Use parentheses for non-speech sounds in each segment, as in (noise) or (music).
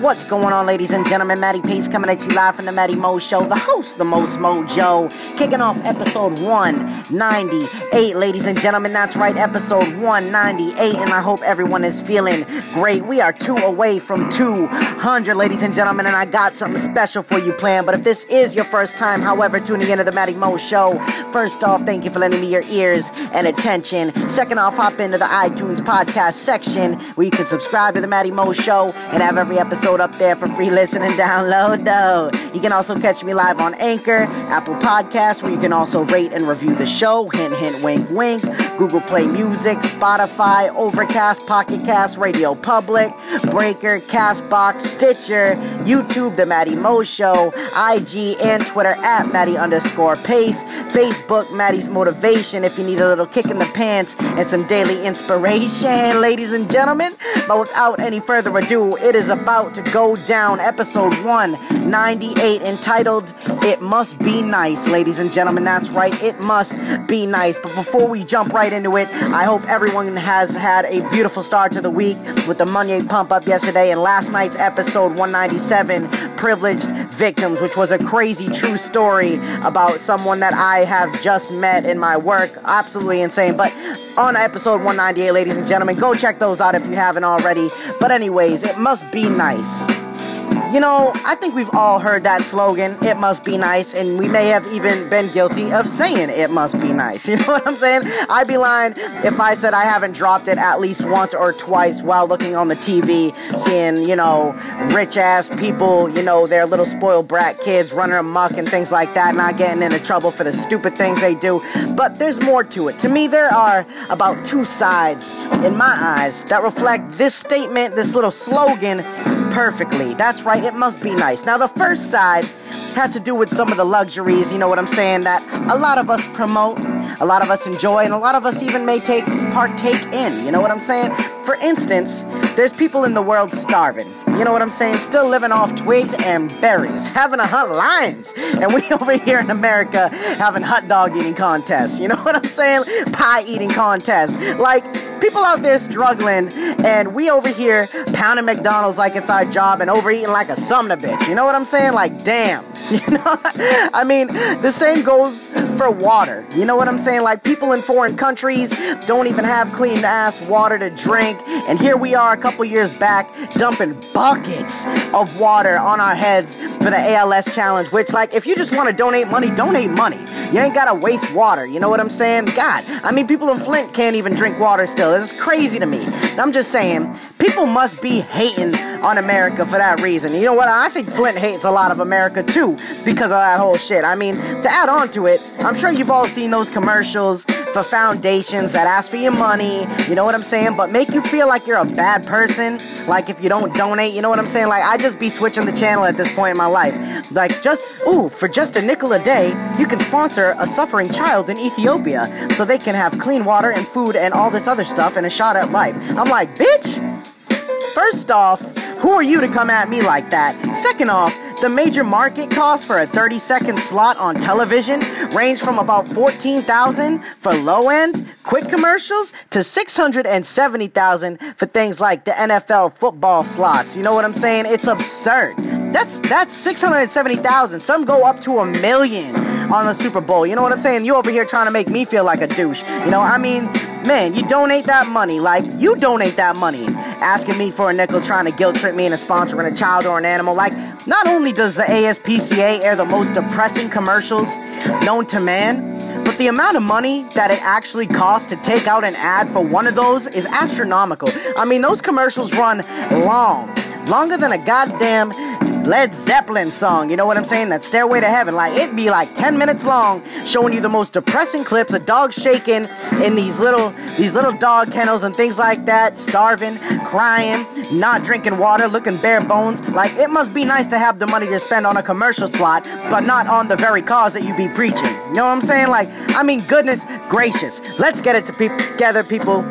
What's going on, ladies and gentlemen? Matty Pace coming at you live from the Matty Mo Show, the host, the most mojo, kicking off episode 198, ladies and gentlemen. That's right, episode 198, and I hope everyone is feeling great. We are two away from 200, ladies and gentlemen, and I got something special for you planned. But if this is your first time, however, tuning into the Matty Mo Show, first off, thank you for lending me your ears and attention. Second off, hop into the iTunes podcast section where you can subscribe to the Matty Mo Show and have every episode up there for free listen and download. Though you can also catch me live on Anchor, Apple Podcasts, where you can also rate and review the show. Hint, hint, wink, wink. Google Play Music, Spotify, Overcast, Pocket Cast, Radio Public, Breaker, Castbox, Stitcher, YouTube, The Matty Mo Show, IG and Twitter at Matty underscore Pace, Facebook, Matty's Motivation if you need a little kick in the pants and some daily inspiration, ladies and gentlemen. But without any further ado, it is about to go down. Episode 198 entitled It Must Be Nice, ladies and gentlemen. That's right, it must be nice. But before we jump right into it, I hope everyone has had a beautiful start to the week with the Monday pump up yesterday and last night's episode 197, Privileged Victims, which was a crazy true story about someone that I have just met in my work. Absolutely insane. But on episode 198, ladies and gentlemen, go check those out if you haven't already. But, anyways, it must be nice. You know, I think we've all heard that slogan, it must be nice, and we may have even been guilty of saying it must be nice. (laughs) You know what I'm saying? I'd be lying if I said I haven't dropped it at least once or twice while looking on the TV, seeing, you know, rich ass people, you know, their little spoiled brat kids running amok and things like that, not getting into trouble for the stupid things they do. But there's more to it. To me, there are about two sides in my eyes that reflect this statement, this little slogan perfectly. That's right, it must be nice. Now, the first side has to do with some of the luxuries, you know what I'm saying, that a lot of us promote, a lot of us enjoy, and a lot of us even may take partake in, you know what I'm saying? For instance, there's people in the world starving. You know what I'm saying? Still living off twigs and berries, having to hunt lions. And we (laughs) over here in America having hot dog eating contests. You know what I'm saying? Pie eating contests. Like, people out there struggling, and we over here pounding McDonald's like it's our job and overeating like a sumner bitch. You know what I'm saying? Like, damn. (laughs) You know? I mean, the same goes for water. You know what I'm saying? Like, people in foreign countries don't even have clean ass water to drink. And here we are a couple years back dumping buckets of water on our heads for the ALS challenge. Which, like, if you just want to donate money, donate money. You ain't gotta waste water. You know what I'm saying? God, I mean, people in Flint can't even drink water still. It's crazy to me. I'm just saying, people must be hating on America for that reason. You know what? I think Flint hates a lot of America too because of that whole shit. I mean, to add on to it, I'm sure you've all seen those commercials for foundations that ask for your money, you know what I'm saying, but make you feel like you're a bad person, like if you don't donate, you know what I'm saying? Like, I just be switching the channel at this point in my life. Like, just, ooh, for just a nickel a day, you can sponsor a suffering child in Ethiopia so they can have clean water and food and all this other stuff and a shot at life. I'm like, bitch, first off, who are you to come at me like that? Second off, the major market cost for a 30 second slot on television range from about 14,000 for low end quick commercials to 670,000 for things like the NFL football slots. You know what I'm saying? It's absurd. That's that's 670,000. Some go up to a million on the Super Bowl. You know what I'm saying? You over here trying to make me feel like a douche. You know, I mean, man, you donate that money. Like, you donate that money. Asking me for a nickel, trying to guilt trip me into sponsoring a child or an animal. Like, not only does the ASPCA air the most depressing commercials known to man, but the amount of money that it actually costs to take out an ad for one of those is astronomical. I mean, those commercials run long, longer than a goddamn Led Zeppelin song, you know what I'm saying? That Stairway to Heaven. Like, it'd be like 10 minutes long, showing you the most depressing clips of dogs shaking in these little, these little dog kennels and things like that, starving, crying, not drinking water, looking bare bones. Like, it must be nice to have the money to spend on a commercial slot, but not on the very cause that you be preaching. You know what I'm saying? Like, I mean, goodness gracious. Let's get it to together, people.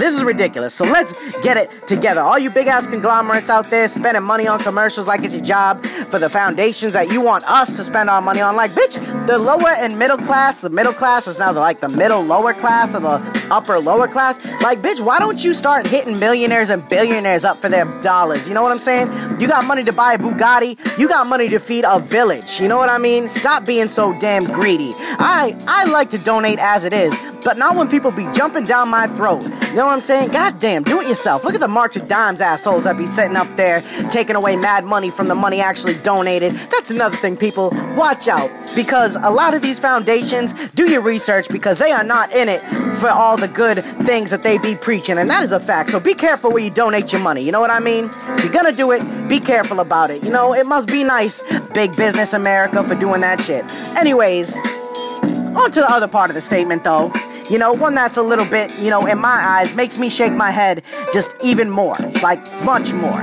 This is ridiculous. So let's get it together. All you big ass conglomerates out there spending money on commercials like it's your job for the foundations that you want us to spend our money on. Like, bitch, the lower and middle class, the middle class is now the, like the middle lower class of the upper lower class. Like, bitch, why don't you start hitting millionaires and billionaires up for their dollars? You know what I'm saying? You got money to buy a Bugatti, you got money to feed a village. You know what I mean? Stop being so damn greedy. I I like to donate as it is, but not when people be jumping down my throat. You know what I'm saying? God damn, do it yourself. Look at the March of Dimes assholes that be sitting up there taking away mad money from the money actually donated. That's another thing, people. Watch out. Because a lot of these foundations, do your research because they are not in it for all the good things that they be preaching. And that is a fact. So be careful where you donate your money. You know what I mean? If you're gonna do it, be careful about it. You know, it must be nice, big business America, for doing that shit. Anyways, on to the other part of the statement though. You know, one that's a little bit, you know, in my eyes, makes me shake my head just even more. Like, much more.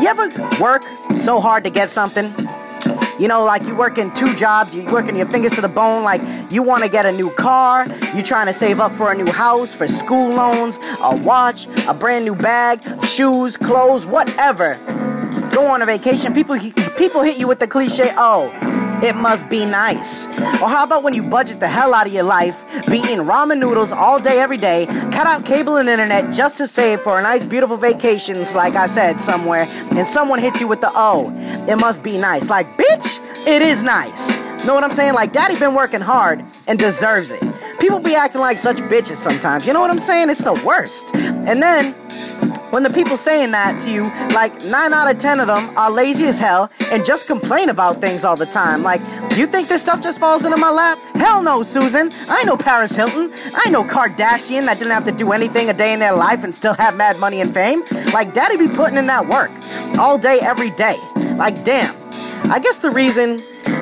You ever work so hard to get something? You know, like you working two jobs, you working your fingers to the bone, like you want to get a new car, you're trying to save up for a new house, for school loans, a watch, a brand new bag, shoes, clothes, whatever. Go on a vacation, people people hit you with the cliche, "Oh, it must be nice. Or how about when you budget the hell out of your life, be eating ramen noodles all day, every day, cut out cable and internet just to save for a nice, beautiful vacations, like I said, somewhere, and someone hits you with the oh, it must be nice. Like, bitch, it is nice. Know what I'm saying? Like, daddy been working hard and deserves it. People be acting like such bitches sometimes. You know what I'm saying? It's the worst. And then when the people saying that to you, like 9 out of 10 of them are lazy as hell and just complain about things all the time. Like, you think this stuff just falls into my lap? Hell no, Susan. I know Paris Hilton. I know Kardashian that didn't have to do anything a day in their life and still have mad money and fame. Like, daddy be putting in that work all day, every day. Like, damn. I guess the reason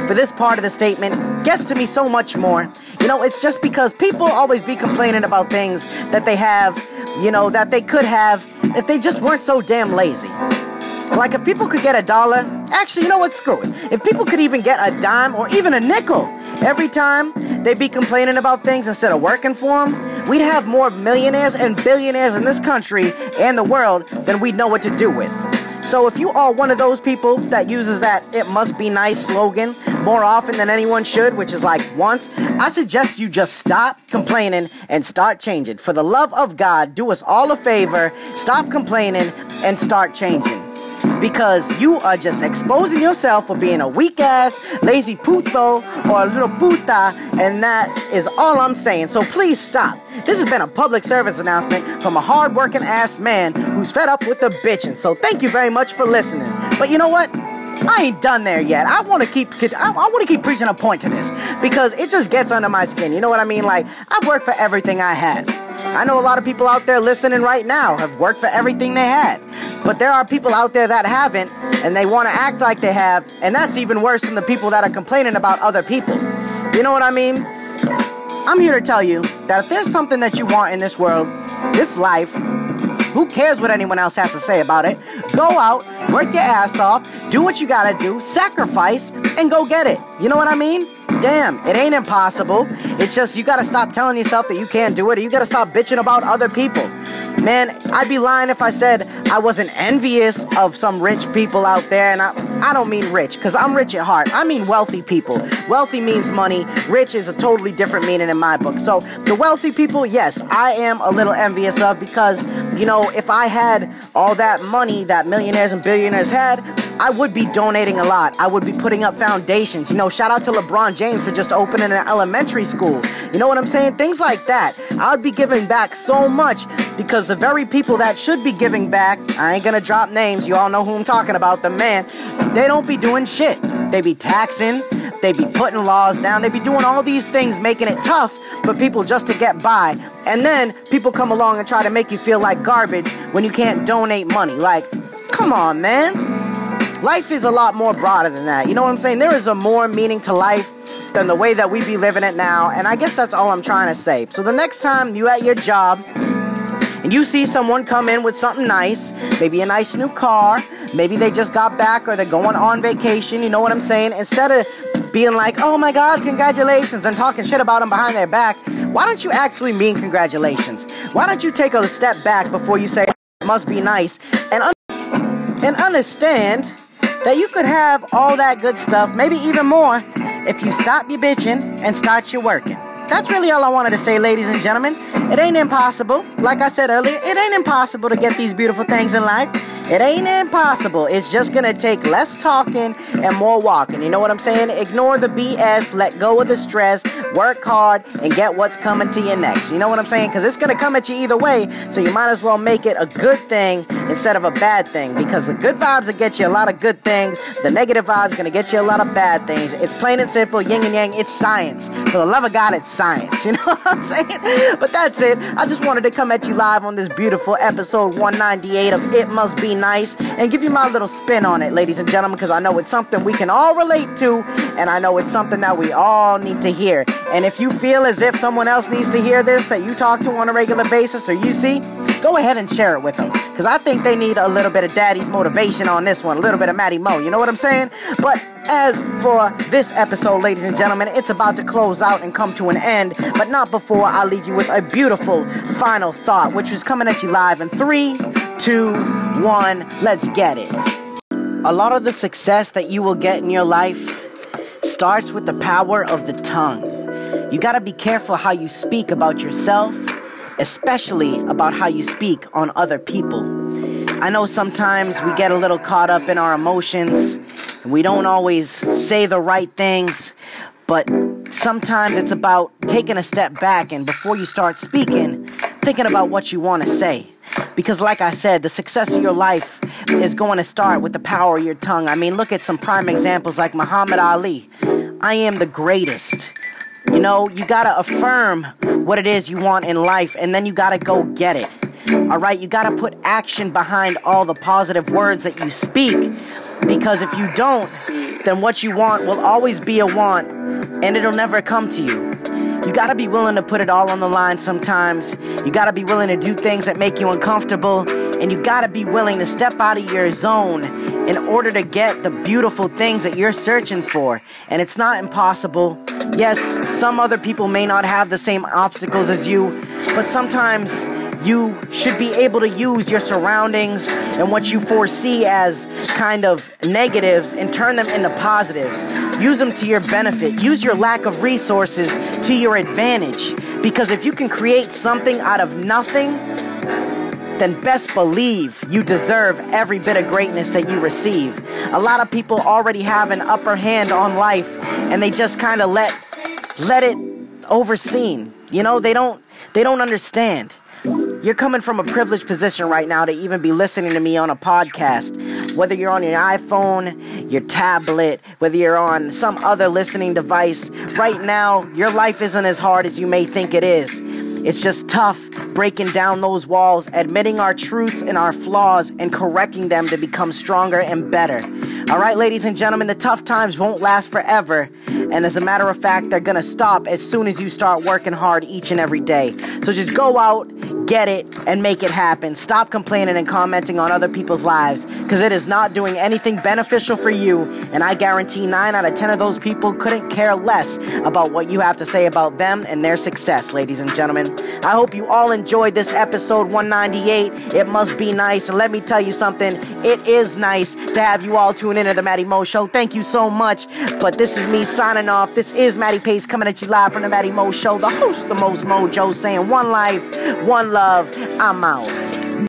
for this part of the statement gets to me so much more. You know, it's just because people always be complaining about things that they have, you know, that they could have if they just weren't so damn lazy. Like if people could get a dollar, actually, you know what? Screw it. If people could even get a dime or even a nickel every time they'd be complaining about things instead of working for them, we'd have more millionaires and billionaires in this country and the world than we'd know what to do with. So if you are one of those people that uses that it must be nice slogan more often than anyone should, which is like once, I suggest you just stop complaining and start changing. For the love of God, do us all a favor, stop complaining and start changing because you are just exposing yourself for being a weak ass, lazy puto, or a little puta, and that is all I'm saying. So please stop. This has been a public service announcement from a hard-working ass man who's fed up with the bitching. So thank you very much for listening. But you know what? I ain't done there yet. I want to keep I, I want to keep preaching a point to this because it just gets under my skin. You know what I mean? Like I've worked for everything I had. I know a lot of people out there listening right now have worked for everything they had. But there are people out there that haven't and they want to act like they have, and that's even worse than the people that are complaining about other people. You know what I mean? I'm here to tell you that if there's something that you want in this world, this life, who cares what anyone else has to say about it? Go out, work your ass off, do what you gotta do, sacrifice, and go get it. You know what I mean? Damn, it ain't impossible. It's just you gotta stop telling yourself that you can't do it, or you gotta stop bitching about other people. Man, I'd be lying if I said I wasn't envious of some rich people out there, and I, I don't mean rich, because I'm rich at heart. I mean wealthy people. Wealthy means money, rich is a totally different meaning in my book. So, the wealthy people, yes, I am a little envious of because, you know, if I had all that money that millionaires and billionaires had, I would be donating a lot. I would be putting up foundations. You know, shout out to LeBron James for just opening an elementary school. You know what I'm saying? Things like that. I'd be giving back so much because the very people that should be giving back, I ain't gonna drop names, you all know who I'm talking about, the man, they don't be doing shit. They be taxing, they be putting laws down, they be doing all these things, making it tough for people just to get by. And then people come along and try to make you feel like garbage when you can't donate money. Like, come on, man. Life is a lot more broader than that. You know what I'm saying? There is a more meaning to life than the way that we be living it now. And I guess that's all I'm trying to say. So the next time you at your job and you see someone come in with something nice, maybe a nice new car, maybe they just got back or they're going on vacation, you know what I'm saying? Instead of being like, oh my god, congratulations, and talking shit about them behind their back, why don't you actually mean congratulations? Why don't you take a step back before you say must be nice and, un- and understand that you could have all that good stuff, maybe even more, if you stop your bitching and start your working. That's really all I wanted to say, ladies and gentlemen. It ain't impossible. Like I said earlier, it ain't impossible to get these beautiful things in life. It ain't impossible. It's just gonna take less talking and more walking. You know what I'm saying? Ignore the BS, let go of the stress, work hard, and get what's coming to you next. You know what I'm saying? Because it's gonna come at you either way, so you might as well make it a good thing instead of a bad thing. Because the good vibes will get you a lot of good things, the negative vibes are gonna get you a lot of bad things. It's plain and simple, yin and yang, it's science. For the love of God, it's science. (laughs) You know what I'm saying? But that's it. I just wanted to come at you live on this beautiful episode 198 of It Must Be Nice and give you my little spin on it, ladies and gentlemen, because I know it's something we can all relate to, and I know it's something that we all need to hear. And if you feel as if someone else needs to hear this that you talk to on a regular basis or you see, go ahead and share it with them. Because I think they need a little bit of daddy's motivation on this one, a little bit of Matty Mo, you know what I'm saying? But as for this episode, ladies and gentlemen, it's about to close out and come to an end, but not before I leave you with a beautiful final thought, which is coming at you live in three, two, one, let's get it. A lot of the success that you will get in your life starts with the power of the tongue. You gotta be careful how you speak about yourself, especially about how you speak on other people. I know sometimes we get a little caught up in our emotions, and we don't always say the right things, but sometimes it's about taking a step back and before you start speaking, thinking about what you want to say. Because, like I said, the success of your life is going to start with the power of your tongue. I mean, look at some prime examples like Muhammad Ali. I am the greatest. You know, you gotta affirm what it is you want in life, and then you gotta go get it. All right, you gotta put action behind all the positive words that you speak, because if you don't, then what you want will always be a want, and it'll never come to you. You gotta be willing to put it all on the line sometimes. You gotta be willing to do things that make you uncomfortable, and you gotta be willing to step out of your zone in order to get the beautiful things that you're searching for. And it's not impossible. Yes, some other people may not have the same obstacles as you, but sometimes you should be able to use your surroundings and what you foresee as kind of negatives and turn them into positives. Use them to your benefit. Use your lack of resources to your advantage. Because if you can create something out of nothing, then best believe you deserve every bit of greatness that you receive. A lot of people already have an upper hand on life and they just kind of let let it overseen. You know, they don't they don't understand. You're coming from a privileged position right now to even be listening to me on a podcast. Whether you're on your iPhone, your tablet, whether you're on some other listening device, right now, your life isn't as hard as you may think it is. It's just tough breaking down those walls, admitting our truth and our flaws, and correcting them to become stronger and better. All right, ladies and gentlemen, the tough times won't last forever. And as a matter of fact, they're gonna stop as soon as you start working hard each and every day. So just go out, get it, and make it happen. Stop complaining and commenting on other people's lives because it is not doing anything beneficial for you. And I guarantee 9 out of 10 of those people couldn't care less about what you have to say about them and their success, ladies and gentlemen. I hope you all enjoyed this episode 198. It must be nice. And let me tell you something, it is nice to have you all tune into the Matty Mo Show. Thank you so much. But this is me signing off. This is Matty Pace coming at you live from the Matty Mo Show, the host, the most mojo, saying one life, one I'm out.